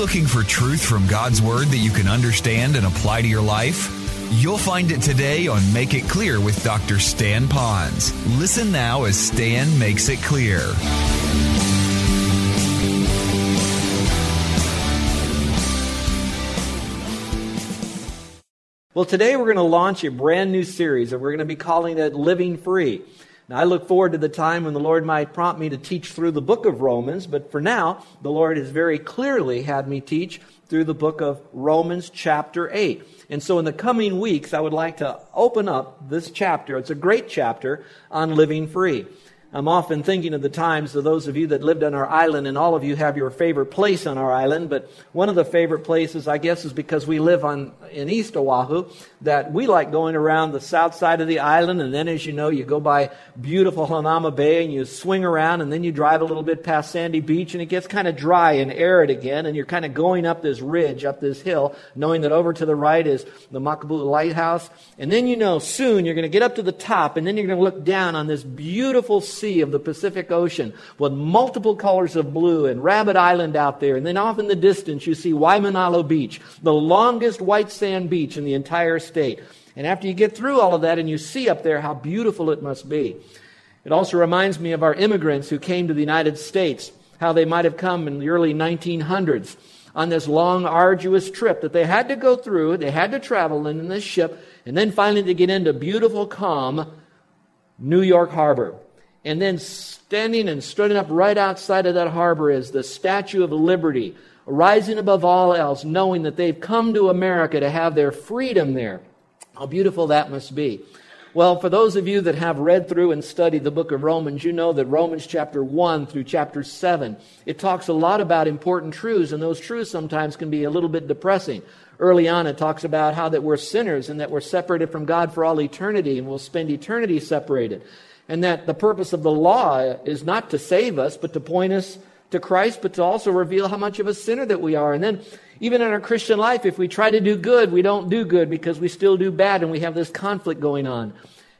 looking for truth from God's Word that you can understand and apply to your life? You'll find it today on Make It Clear with Dr. Stan Ponz. Listen now as Stan makes it clear. Well, today we're going to launch a brand new series, and we're going to be calling it Living Free. Now, I look forward to the time when the Lord might prompt me to teach through the book of Romans, but for now, the Lord has very clearly had me teach through the book of Romans, chapter 8. And so, in the coming weeks, I would like to open up this chapter. It's a great chapter on living free. I'm often thinking of the times of those of you that lived on our island, and all of you have your favorite place on our island. But one of the favorite places, I guess, is because we live on in East Oahu, that we like going around the south side of the island, and then, as you know, you go by beautiful Hanauma Bay, and you swing around, and then you drive a little bit past Sandy Beach, and it gets kind of dry and arid again, and you're kind of going up this ridge, up this hill, knowing that over to the right is the Makapu'u Lighthouse, and then you know soon you're going to get up to the top, and then you're going to look down on this beautiful sea of the Pacific Ocean with multiple colors of blue and Rabbit Island out there. And then off in the distance, you see Waimanalo Beach, the longest white sand beach in the entire state. And after you get through all of that and you see up there how beautiful it must be, it also reminds me of our immigrants who came to the United States, how they might have come in the early 1900s on this long, arduous trip that they had to go through. They had to travel in this ship, and then finally to get into beautiful, calm New York Harbor. And then standing and strutting up right outside of that harbor is the Statue of Liberty, rising above all else, knowing that they've come to America to have their freedom there. How beautiful that must be. Well, for those of you that have read through and studied the book of Romans, you know that Romans chapter 1 through chapter 7, it talks a lot about important truths, and those truths sometimes can be a little bit depressing. Early on, it talks about how that we're sinners and that we're separated from God for all eternity and we'll spend eternity separated and that the purpose of the law is not to save us, but to point us to Christ, but to also reveal how much of a sinner that we are. And then, even in our Christian life, if we try to do good, we don't do good because we still do bad, and we have this conflict going on.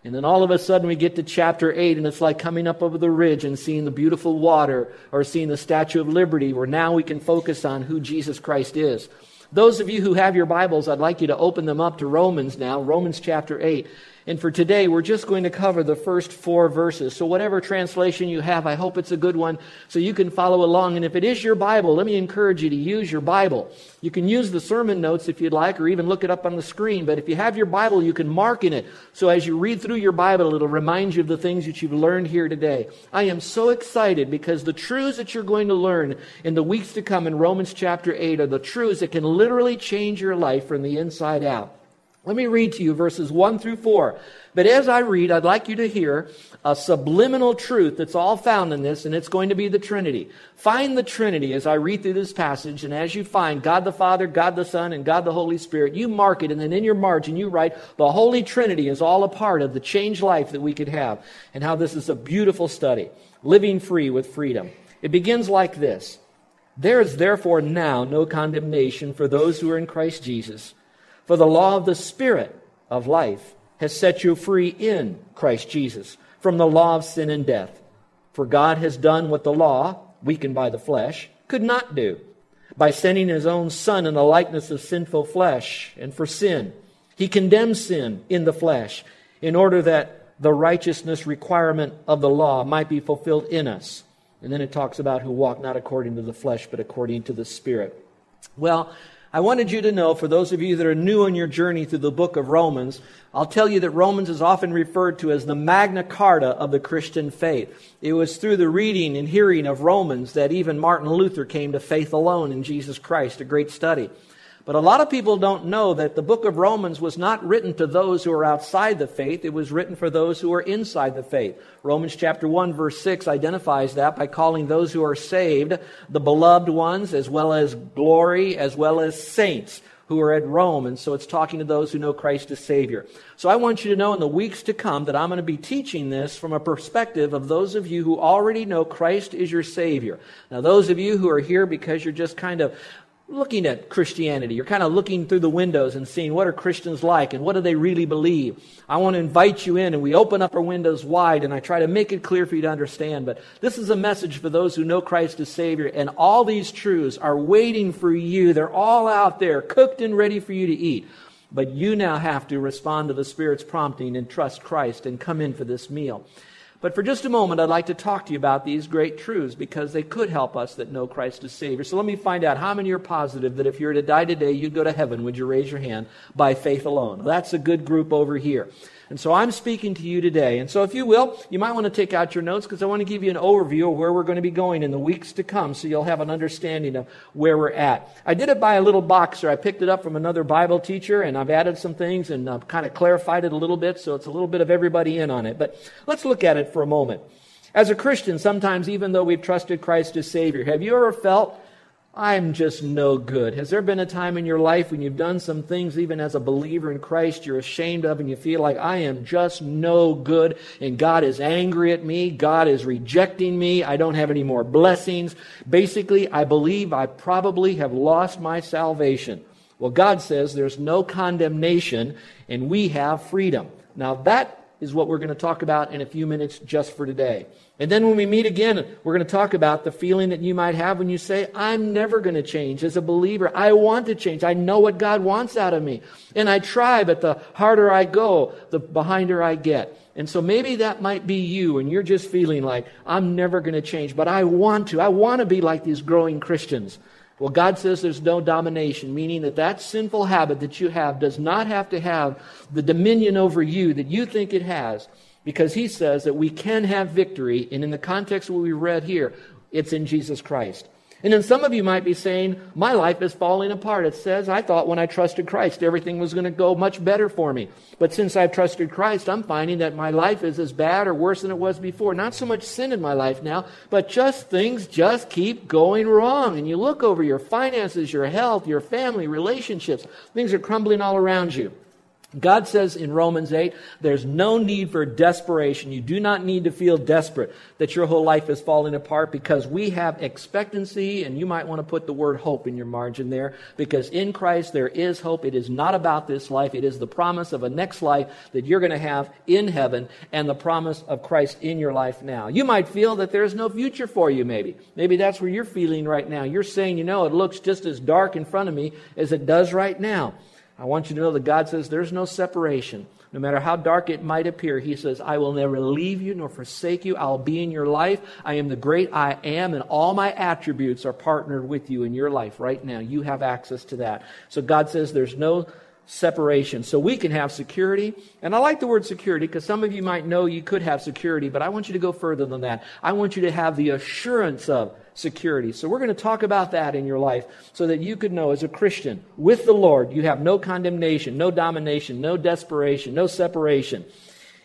And then all of a sudden we get to chapter 8, and it's like coming up over the ridge and seeing the beautiful water or seeing the Statue of Liberty, where now we can focus on who Jesus Christ is. Those of you who have your Bibles, I'd like you to open them up to Romans now, Romans chapter 8. And for today, we're just going to cover the first four verses. So, whatever translation you have, I hope it's a good one so you can follow along. And if it is your Bible, let me encourage you to use your Bible. You can use the sermon notes if you'd like, or even look it up on the screen. But if you have your Bible, you can mark in it. So, as you read through your Bible, it'll remind you of the things that you've learned here today. I am so excited because the truths that you're going to learn in the weeks to come in Romans chapter 8 are the truths that can literally change your life from the inside out. Let me read to you verses 1 through 4. But as I read, I'd like you to hear a subliminal truth that's all found in this, and it's going to be the Trinity. Find the Trinity as I read through this passage, and as you find God the Father, God the Son, and God the Holy Spirit, you mark it, and then in your margin you write, the Holy Trinity is all a part of the changed life that we could have, and how this is a beautiful study. Living free with freedom. It begins like this. There is therefore now no condemnation for those who are in Christ Jesus. For the law of the Spirit of life has set you free in Christ Jesus from the law of sin and death. For God has done what the law, weakened by the flesh, could not do by sending his own Son in the likeness of sinful flesh and for sin. He condemned sin in the flesh in order that the righteousness requirement of the law might be fulfilled in us. And then it talks about who walk not according to the flesh, but according to the Spirit. Well, I wanted you to know, for those of you that are new on your journey through the book of Romans, I'll tell you that Romans is often referred to as the Magna Carta of the Christian faith. It was through the reading and hearing of Romans that even Martin Luther came to faith alone in Jesus Christ, a great study. But a lot of people don't know that the book of Romans was not written to those who are outside the faith. It was written for those who are inside the faith. Romans chapter 1 verse 6 identifies that by calling those who are saved the beloved ones as well as glory as well as saints who are at Rome. And so it's talking to those who know Christ as Savior. So I want you to know in the weeks to come that I'm going to be teaching this from a perspective of those of you who already know Christ is your Savior. Now, those of you who are here because you're just kind of looking at Christianity. You're kind of looking through the windows and seeing what are Christians like and what do they really believe. I want to invite you in and we open up our windows wide and I try to make it clear for you to understand. But this is a message for those who know Christ as Savior and all these truths are waiting for you. They're all out there, cooked and ready for you to eat. But you now have to respond to the Spirit's prompting and trust Christ and come in for this meal. But for just a moment, I'd like to talk to you about these great truths because they could help us that know Christ as Savior. So let me find out how many are positive that if you were to die today, you'd go to heaven. Would you raise your hand by faith alone? That's a good group over here. And so I'm speaking to you today. And so if you will, you might want to take out your notes because I want to give you an overview of where we're going to be going in the weeks to come so you'll have an understanding of where we're at. I did it by a little boxer. I picked it up from another Bible teacher and I've added some things and uh, I've kind of clarified it a little bit so it's a little bit of everybody in on it. But let's look at it for a moment. As a Christian, sometimes even though we've trusted Christ as Savior, have you ever felt I'm just no good. Has there been a time in your life when you've done some things, even as a believer in Christ, you're ashamed of and you feel like I am just no good and God is angry at me? God is rejecting me. I don't have any more blessings. Basically, I believe I probably have lost my salvation. Well, God says there's no condemnation and we have freedom. Now, that is what we're going to talk about in a few minutes just for today. And then when we meet again, we're going to talk about the feeling that you might have when you say, I'm never going to change as a believer. I want to change. I know what God wants out of me. And I try, but the harder I go, the behinder I get. And so maybe that might be you, and you're just feeling like, I'm never going to change, but I want to. I want to be like these growing Christians. Well, God says there's no domination, meaning that that sinful habit that you have does not have to have the dominion over you that you think it has, because He says that we can have victory, and in the context of what we read here, it's in Jesus Christ. And then some of you might be saying, My life is falling apart. It says, I thought when I trusted Christ, everything was going to go much better for me. But since I've trusted Christ, I'm finding that my life is as bad or worse than it was before. Not so much sin in my life now, but just things just keep going wrong. And you look over your finances, your health, your family, relationships, things are crumbling all around you. God says in Romans 8, there's no need for desperation. You do not need to feel desperate that your whole life is falling apart because we have expectancy, and you might want to put the word hope in your margin there because in Christ there is hope. It is not about this life, it is the promise of a next life that you're going to have in heaven and the promise of Christ in your life now. You might feel that there is no future for you, maybe. Maybe that's where you're feeling right now. You're saying, you know, it looks just as dark in front of me as it does right now. I want you to know that God says there's no separation. No matter how dark it might appear, He says, I will never leave you nor forsake you. I'll be in your life. I am the great I am, and all my attributes are partnered with you in your life right now. You have access to that. So God says there's no separation. So we can have security. And I like the word security because some of you might know you could have security, but I want you to go further than that. I want you to have the assurance of security. So we're going to talk about that in your life so that you could know as a Christian with the Lord, you have no condemnation, no domination, no desperation, no separation.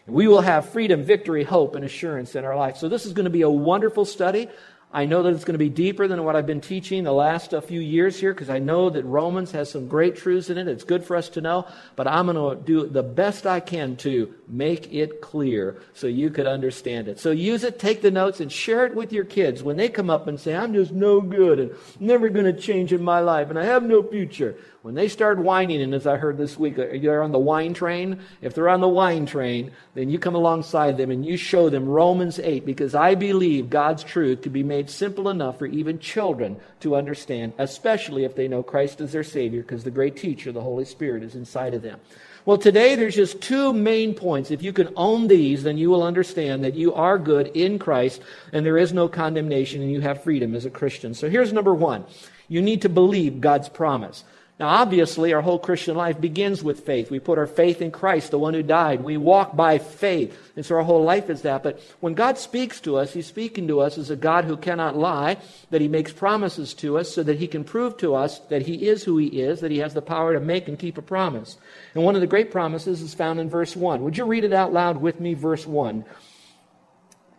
We will have freedom, victory, hope, and assurance in our life. So this is going to be a wonderful study. I know that it's going to be deeper than what I've been teaching the last few years here because I know that Romans has some great truths in it. It's good for us to know, but I'm going to do the best I can to make it clear so you could understand it. So use it, take the notes, and share it with your kids when they come up and say, I'm just no good and never going to change in my life and I have no future. When they start whining, and as I heard this week, uh, they're on the wine train. If they're on the wine train, then you come alongside them and you show them Romans 8, because I believe God's truth to be made simple enough for even children to understand, especially if they know Christ as their Savior, because the great teacher, the Holy Spirit, is inside of them. Well, today there's just two main points. If you can own these, then you will understand that you are good in Christ and there is no condemnation and you have freedom as a Christian. So here's number one. You need to believe God's promise. Now, obviously, our whole Christian life begins with faith. We put our faith in Christ, the one who died. We walk by faith. And so our whole life is that. But when God speaks to us, He's speaking to us as a God who cannot lie, that He makes promises to us so that He can prove to us that He is who He is, that He has the power to make and keep a promise. And one of the great promises is found in verse 1. Would you read it out loud with me, verse 1?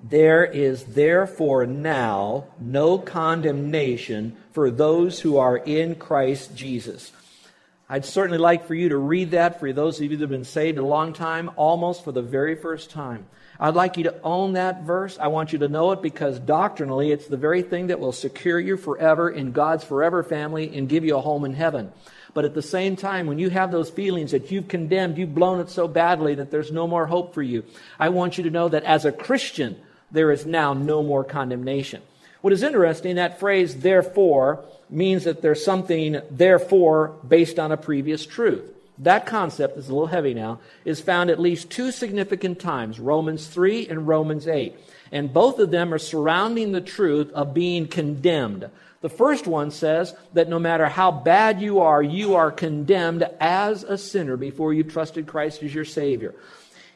There is therefore now no condemnation for those who are in Christ Jesus. I'd certainly like for you to read that for those of you that have been saved a long time, almost for the very first time. I'd like you to own that verse. I want you to know it because doctrinally it's the very thing that will secure you forever in God's forever family and give you a home in heaven. But at the same time, when you have those feelings that you've condemned, you've blown it so badly that there's no more hope for you, I want you to know that as a Christian, there is now no more condemnation. What is interesting, that phrase, therefore, means that there's something, therefore, based on a previous truth. That concept is a little heavy now, is found at least two significant times Romans 3 and Romans 8. And both of them are surrounding the truth of being condemned. The first one says that no matter how bad you are, you are condemned as a sinner before you trusted Christ as your Savior.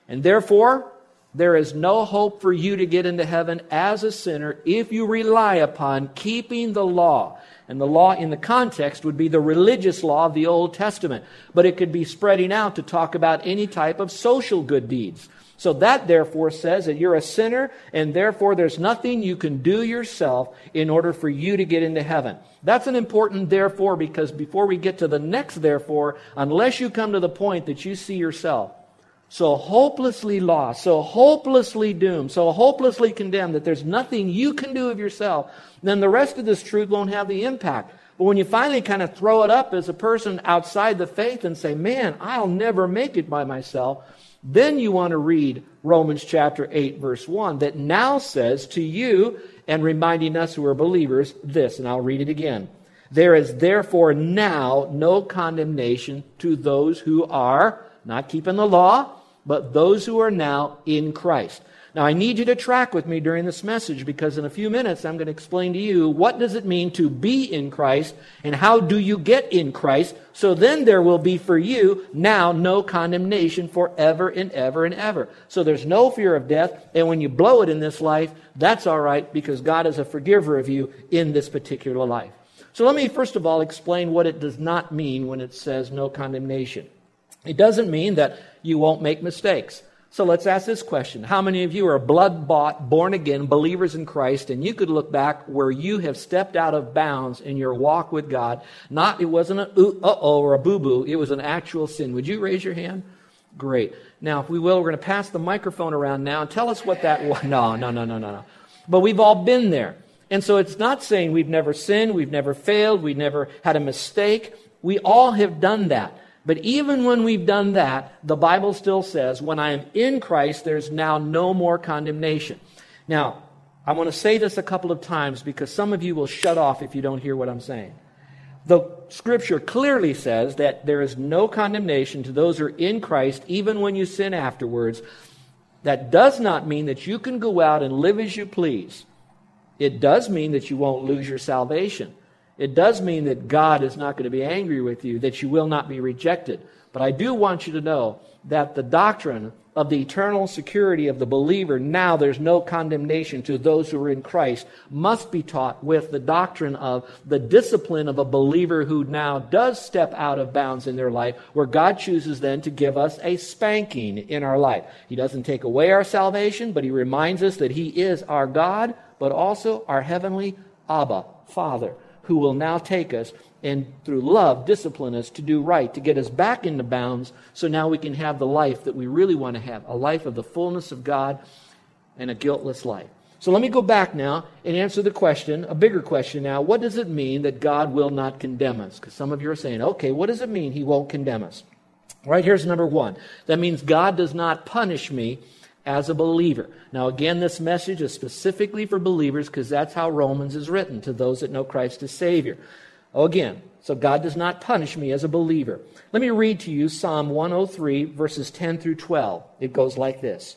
And therefore, there is no hope for you to get into heaven as a sinner if you rely upon keeping the law. And the law in the context would be the religious law of the Old Testament. But it could be spreading out to talk about any type of social good deeds. So that therefore says that you're a sinner and therefore there's nothing you can do yourself in order for you to get into heaven. That's an important therefore because before we get to the next therefore, unless you come to the point that you see yourself so hopelessly lost, so hopelessly doomed, so hopelessly condemned that there's nothing you can do of yourself, then the rest of this truth won't have the impact. But when you finally kind of throw it up as a person outside the faith and say, man, I'll never make it by myself, then you want to read Romans chapter 8, verse 1, that now says to you, and reminding us who are believers, this, and I'll read it again. There is therefore now no condemnation to those who are not keeping the law, but those who are now in Christ. Now I need you to track with me during this message because in a few minutes I'm going to explain to you what does it mean to be in Christ and how do you get in Christ so then there will be for you now no condemnation forever and ever and ever. So there's no fear of death and when you blow it in this life that's all right because God is a forgiver of you in this particular life. So let me first of all explain what it does not mean when it says no condemnation. It doesn't mean that you won't make mistakes. So let's ask this question. How many of you are blood bought, born again believers in Christ and you could look back where you have stepped out of bounds in your walk with God? Not, it wasn't a uh-oh or a boo-boo. It was an actual sin. Would you raise your hand? Great. Now, if we will, we're going to pass the microphone around now and tell us what that was. No, no, no, no, no, no. But we've all been there. And so it's not saying we've never sinned, we've never failed, we've never had a mistake. We all have done that. But even when we've done that, the Bible still says, when I am in Christ, there's now no more condemnation. Now, I want to say this a couple of times because some of you will shut off if you don't hear what I'm saying. The scripture clearly says that there is no condemnation to those who are in Christ, even when you sin afterwards. That does not mean that you can go out and live as you please. It does mean that you won't lose your salvation. It does mean that God is not going to be angry with you, that you will not be rejected. But I do want you to know that the doctrine of the eternal security of the believer, now there's no condemnation to those who are in Christ, must be taught with the doctrine of the discipline of a believer who now does step out of bounds in their life, where God chooses then to give us a spanking in our life. He doesn't take away our salvation, but He reminds us that He is our God, but also our heavenly Abba, Father who will now take us and through love discipline us to do right, to get us back into bounds, so now we can have the life that we really want to have a life of the fullness of God and a guiltless life. So let me go back now and answer the question, a bigger question now. What does it mean that God will not condemn us? Because some of you are saying, okay, what does it mean he won't condemn us? Right here's number one. That means God does not punish me as a believer. Now, again, this message is specifically for believers because that's how Romans is written to those that know Christ as Savior. Oh, again, so God does not punish me as a believer. Let me read to you Psalm 103, verses 10 through 12. It goes like this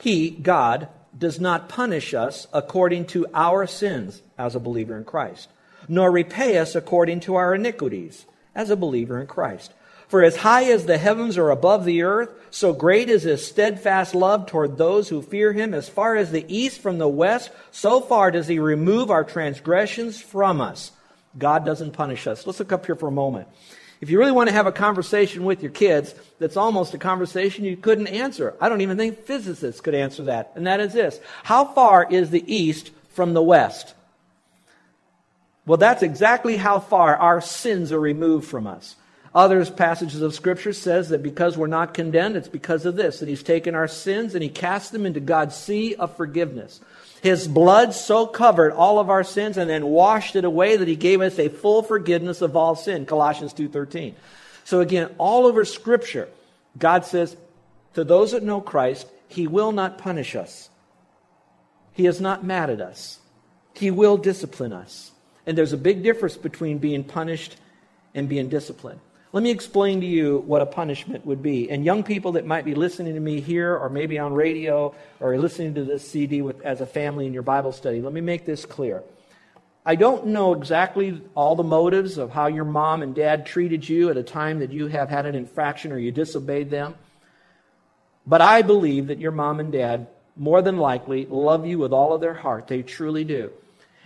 He, God, does not punish us according to our sins as a believer in Christ, nor repay us according to our iniquities as a believer in Christ. For as high as the heavens are above the earth, so great is his steadfast love toward those who fear him. As far as the east from the west, so far does he remove our transgressions from us. God doesn't punish us. Let's look up here for a moment. If you really want to have a conversation with your kids, that's almost a conversation you couldn't answer. I don't even think physicists could answer that. And that is this How far is the east from the west? Well, that's exactly how far our sins are removed from us. Others passages of scripture says that because we're not condemned, it's because of this, that he's taken our sins and he cast them into God's sea of forgiveness. His blood so covered all of our sins and then washed it away that he gave us a full forgiveness of all sin, Colossians 2:13. So again, all over scripture, God says to those that know Christ, he will not punish us. He is not mad at us. He will discipline us. And there's a big difference between being punished and being disciplined. Let me explain to you what a punishment would be. And young people that might be listening to me here or maybe on radio or listening to this CD with, as a family in your Bible study, let me make this clear. I don't know exactly all the motives of how your mom and dad treated you at a time that you have had an infraction or you disobeyed them. But I believe that your mom and dad, more than likely, love you with all of their heart. They truly do.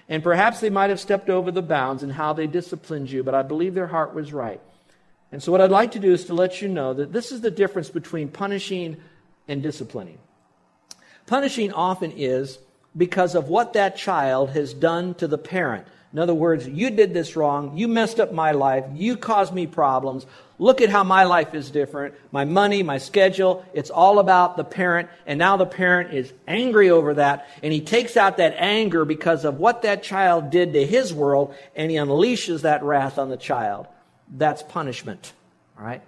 And perhaps they might have stepped over the bounds in how they disciplined you, but I believe their heart was right. And so, what I'd like to do is to let you know that this is the difference between punishing and disciplining. Punishing often is because of what that child has done to the parent. In other words, you did this wrong. You messed up my life. You caused me problems. Look at how my life is different. My money, my schedule. It's all about the parent. And now the parent is angry over that. And he takes out that anger because of what that child did to his world. And he unleashes that wrath on the child that's punishment. All right?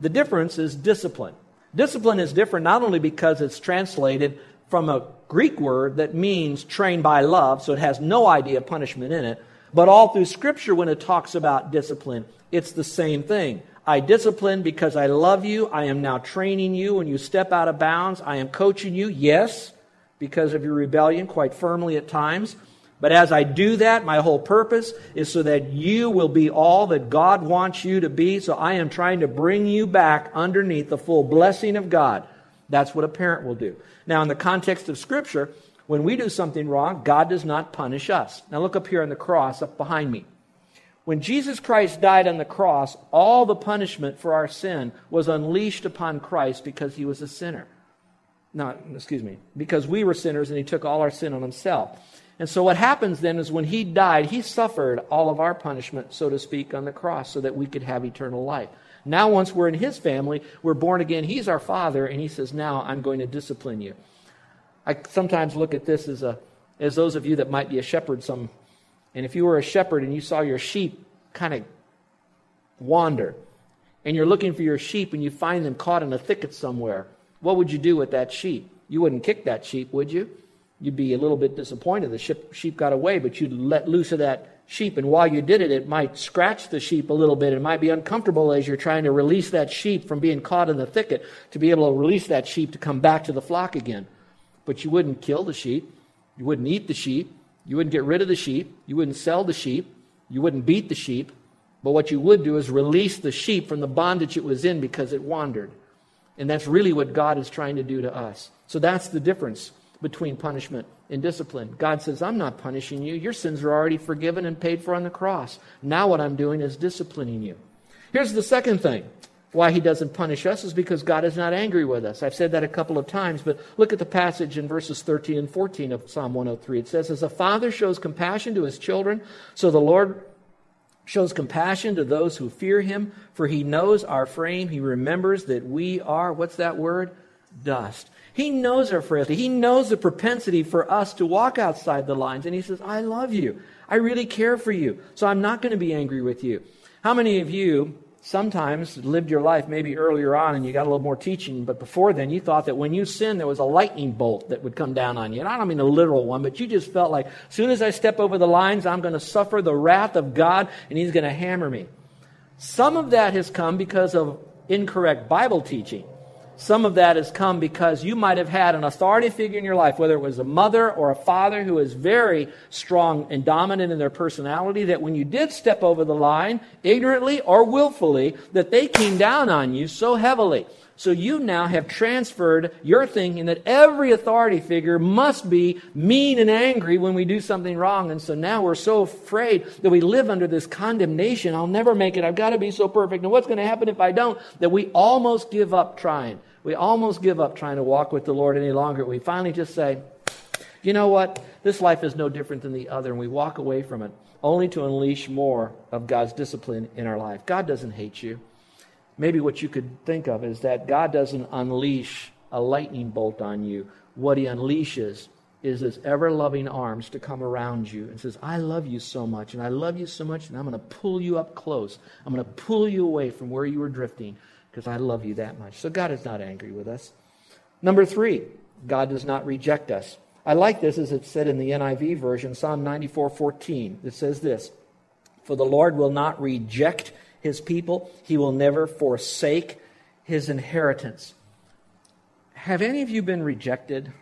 The difference is discipline. Discipline is different not only because it's translated from a Greek word that means trained by love, so it has no idea of punishment in it, but all through Scripture, when it talks about discipline, it's the same thing. I discipline because I love you. I am now training you. When you step out of bounds, I am coaching you, yes, because of your rebellion, quite firmly at times. But as I do that, my whole purpose is so that you will be all that God wants you to be. So I am trying to bring you back underneath the full blessing of God. That's what a parent will do. Now, in the context of Scripture, when we do something wrong, God does not punish us. Now, look up here on the cross up behind me. When Jesus Christ died on the cross, all the punishment for our sin was unleashed upon Christ because he was a sinner. Not, excuse me, because we were sinners and he took all our sin on himself. And so what happens then is when he died, he suffered all of our punishment, so to speak, on the cross so that we could have eternal life. Now, once we're in his family, we're born again. He's our father, and he says, Now I'm going to discipline you. I sometimes look at this as, a, as those of you that might be a shepherd. Some, and if you were a shepherd and you saw your sheep kind of wander, and you're looking for your sheep and you find them caught in a thicket somewhere, what would you do with that sheep? You wouldn't kick that sheep, would you? You'd be a little bit disappointed. The sheep, sheep got away, but you'd let loose of that sheep. And while you did it, it might scratch the sheep a little bit. It might be uncomfortable as you're trying to release that sheep from being caught in the thicket to be able to release that sheep to come back to the flock again. But you wouldn't kill the sheep. You wouldn't eat the sheep. You wouldn't get rid of the sheep. You wouldn't sell the sheep. You wouldn't beat the sheep. But what you would do is release the sheep from the bondage it was in because it wandered. And that's really what God is trying to do to us. So that's the difference between punishment and discipline. God says, I'm not punishing you. Your sins are already forgiven and paid for on the cross. Now, what I'm doing is disciplining you. Here's the second thing why he doesn't punish us is because God is not angry with us. I've said that a couple of times, but look at the passage in verses 13 and 14 of Psalm 103. It says, As a father shows compassion to his children, so the Lord shows compassion to those who fear him, for he knows our frame. He remembers that we are, what's that word? Dust. He knows our frailty. He knows the propensity for us to walk outside the lines. And He says, I love you. I really care for you. So I'm not going to be angry with you. How many of you sometimes lived your life maybe earlier on and you got a little more teaching, but before then you thought that when you sinned, there was a lightning bolt that would come down on you? And I don't mean a literal one, but you just felt like as soon as I step over the lines, I'm going to suffer the wrath of God and He's going to hammer me. Some of that has come because of incorrect Bible teaching. Some of that has come because you might have had an authority figure in your life, whether it was a mother or a father who is very strong and dominant in their personality, that when you did step over the line, ignorantly or willfully, that they came down on you so heavily. So you now have transferred your thinking that every authority figure must be mean and angry when we do something wrong. And so now we're so afraid that we live under this condemnation. I'll never make it. I've got to be so perfect. And what's going to happen if I don't? That we almost give up trying. We almost give up trying to walk with the Lord any longer. We finally just say, You know what? This life is no different than the other, and we walk away from it only to unleash more of God's discipline in our life. God doesn't hate you. Maybe what you could think of is that God doesn't unleash a lightning bolt on you. What He unleashes is His ever loving arms to come around you and says, I love you so much, and I love you so much, and I'm going to pull you up close. I'm going to pull you away from where you were drifting because I love you that much. So God is not angry with us. Number three, God does not reject us. I like this as it's said in the NIV version, Psalm 94 14. It says this For the Lord will not reject his people, he will never forsake his inheritance. Have any of you been rejected?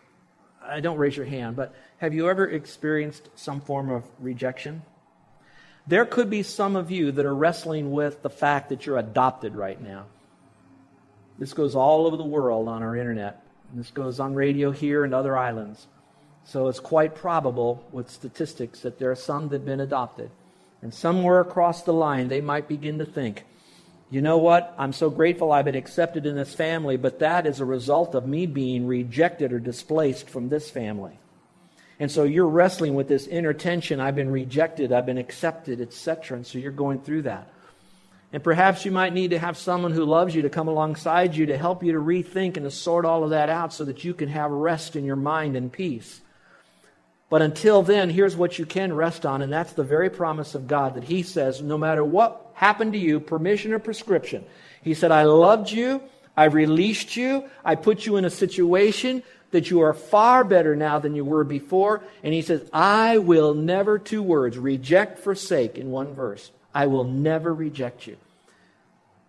I don't raise your hand, but have you ever experienced some form of rejection? There could be some of you that are wrestling with the fact that you're adopted right now. This goes all over the world on our internet. This goes on radio here and other islands. So it's quite probable with statistics that there are some that have been adopted. And somewhere across the line, they might begin to think, you know what? I'm so grateful I've been accepted in this family, but that is a result of me being rejected or displaced from this family. And so you're wrestling with this inner tension. I've been rejected, I've been accepted, etc. And so you're going through that. And perhaps you might need to have someone who loves you to come alongside you to help you to rethink and to sort all of that out so that you can have rest in your mind and peace. But until then, here's what you can rest on, and that's the very promise of God that He says, no matter what happened to you, permission or prescription, He said, I loved you, I've released you, I put you in a situation that you are far better now than you were before. And He says, I will never, two words, reject, forsake in one verse. I will never reject you.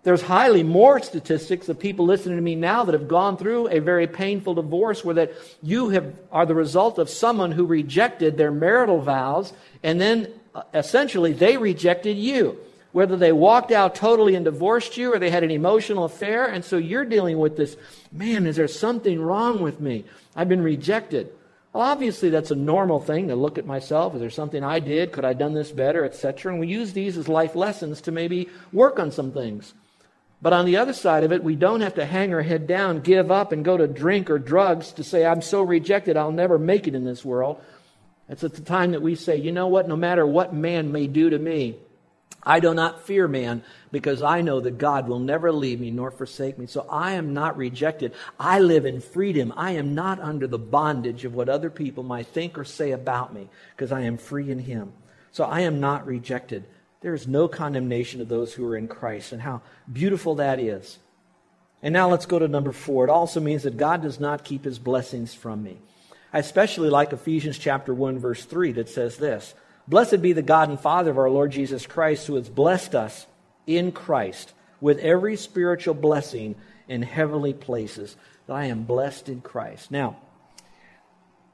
There's highly more statistics of people listening to me now that have gone through a very painful divorce where that you have, are the result of someone who rejected their marital vows and then uh, essentially they rejected you. Whether they walked out totally and divorced you or they had an emotional affair. And so you're dealing with this, man, is there something wrong with me? I've been rejected. Well, obviously that's a normal thing to look at myself. Is there something I did? Could I have done this better, etc. And we use these as life lessons to maybe work on some things. But on the other side of it, we don't have to hang our head down, give up, and go to drink or drugs to say, I'm so rejected, I'll never make it in this world. It's at the time that we say, you know what, no matter what man may do to me, I do not fear man because I know that God will never leave me nor forsake me. So I am not rejected. I live in freedom. I am not under the bondage of what other people might think or say about me because I am free in Him. So I am not rejected. There is no condemnation of those who are in Christ, and how beautiful that is. And now let's go to number four. It also means that God does not keep his blessings from me. I especially like Ephesians chapter 1, verse 3, that says this Blessed be the God and Father of our Lord Jesus Christ, who has blessed us in Christ with every spiritual blessing in heavenly places. That I am blessed in Christ. Now,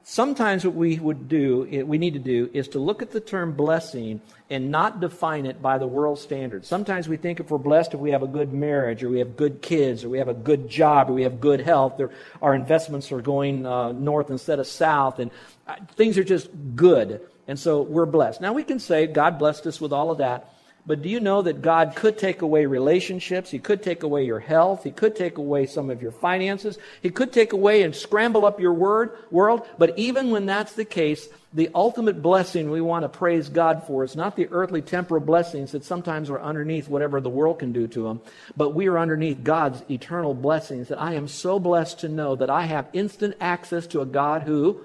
sometimes what we would do, we need to do, is to look at the term blessing and not define it by the world standards. Sometimes we think if we're blessed if we have a good marriage, or we have good kids, or we have a good job, or we have good health, or our investments are going uh, north instead of south, and uh, things are just good. And so we're blessed. Now we can say God blessed us with all of that. But do you know that God could take away relationships? He could take away your health. He could take away some of your finances. He could take away and scramble up your word, world. But even when that's the case, the ultimate blessing we want to praise God for is not the earthly temporal blessings that sometimes are underneath whatever the world can do to them, but we are underneath God's eternal blessings. That I am so blessed to know that I have instant access to a God who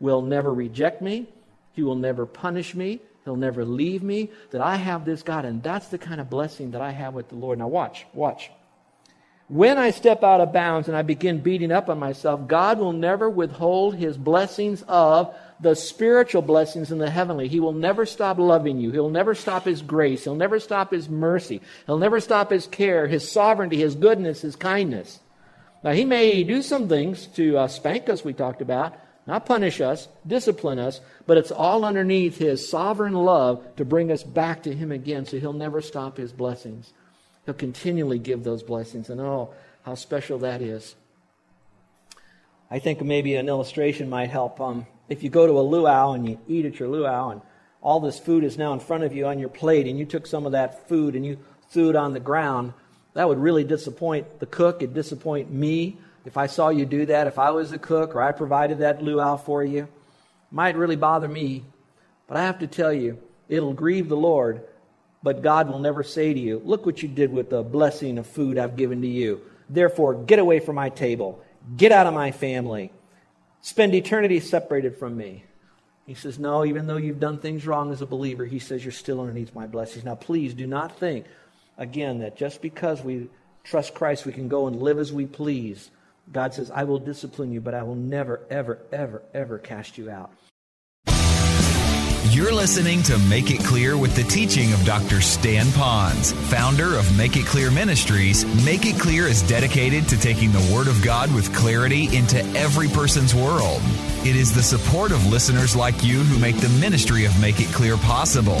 will never reject me. He will never punish me. He'll never leave me, that I have this God. And that's the kind of blessing that I have with the Lord. Now, watch, watch. When I step out of bounds and I begin beating up on myself, God will never withhold his blessings of the spiritual blessings in the heavenly. He will never stop loving you. He'll never stop his grace. He'll never stop his mercy. He'll never stop his care, his sovereignty, his goodness, his kindness. Now, he may do some things to uh, spank us, we talked about, not punish us, discipline us, but it's all underneath His sovereign love to bring us back to Him again so He'll never stop His blessings. He'll continually give those blessings, and oh, how special that is. I think maybe an illustration might help. Um, if you go to a luau and you eat at your luau, and all this food is now in front of you on your plate, and you took some of that food and you threw it on the ground, that would really disappoint the cook. It'd disappoint me if I saw you do that, if I was the cook or I provided that luau for you. it Might really bother me, but I have to tell you, it'll grieve the Lord, but God will never say to you, Look what you did with the blessing of food I've given to you. Therefore, get away from my table. Get out of my family. Spend eternity separated from me. He says, No, even though you've done things wrong as a believer, he says you're still underneath my blessings. Now, please do not think, again, that just because we trust Christ, we can go and live as we please. God says, I will discipline you, but I will never, ever, ever, ever cast you out. You're listening to Make It Clear with the teaching of Dr. Stan Ponz, founder of Make It Clear Ministries. Make It Clear is dedicated to taking the Word of God with clarity into every person's world. It is the support of listeners like you who make the ministry of Make It Clear possible.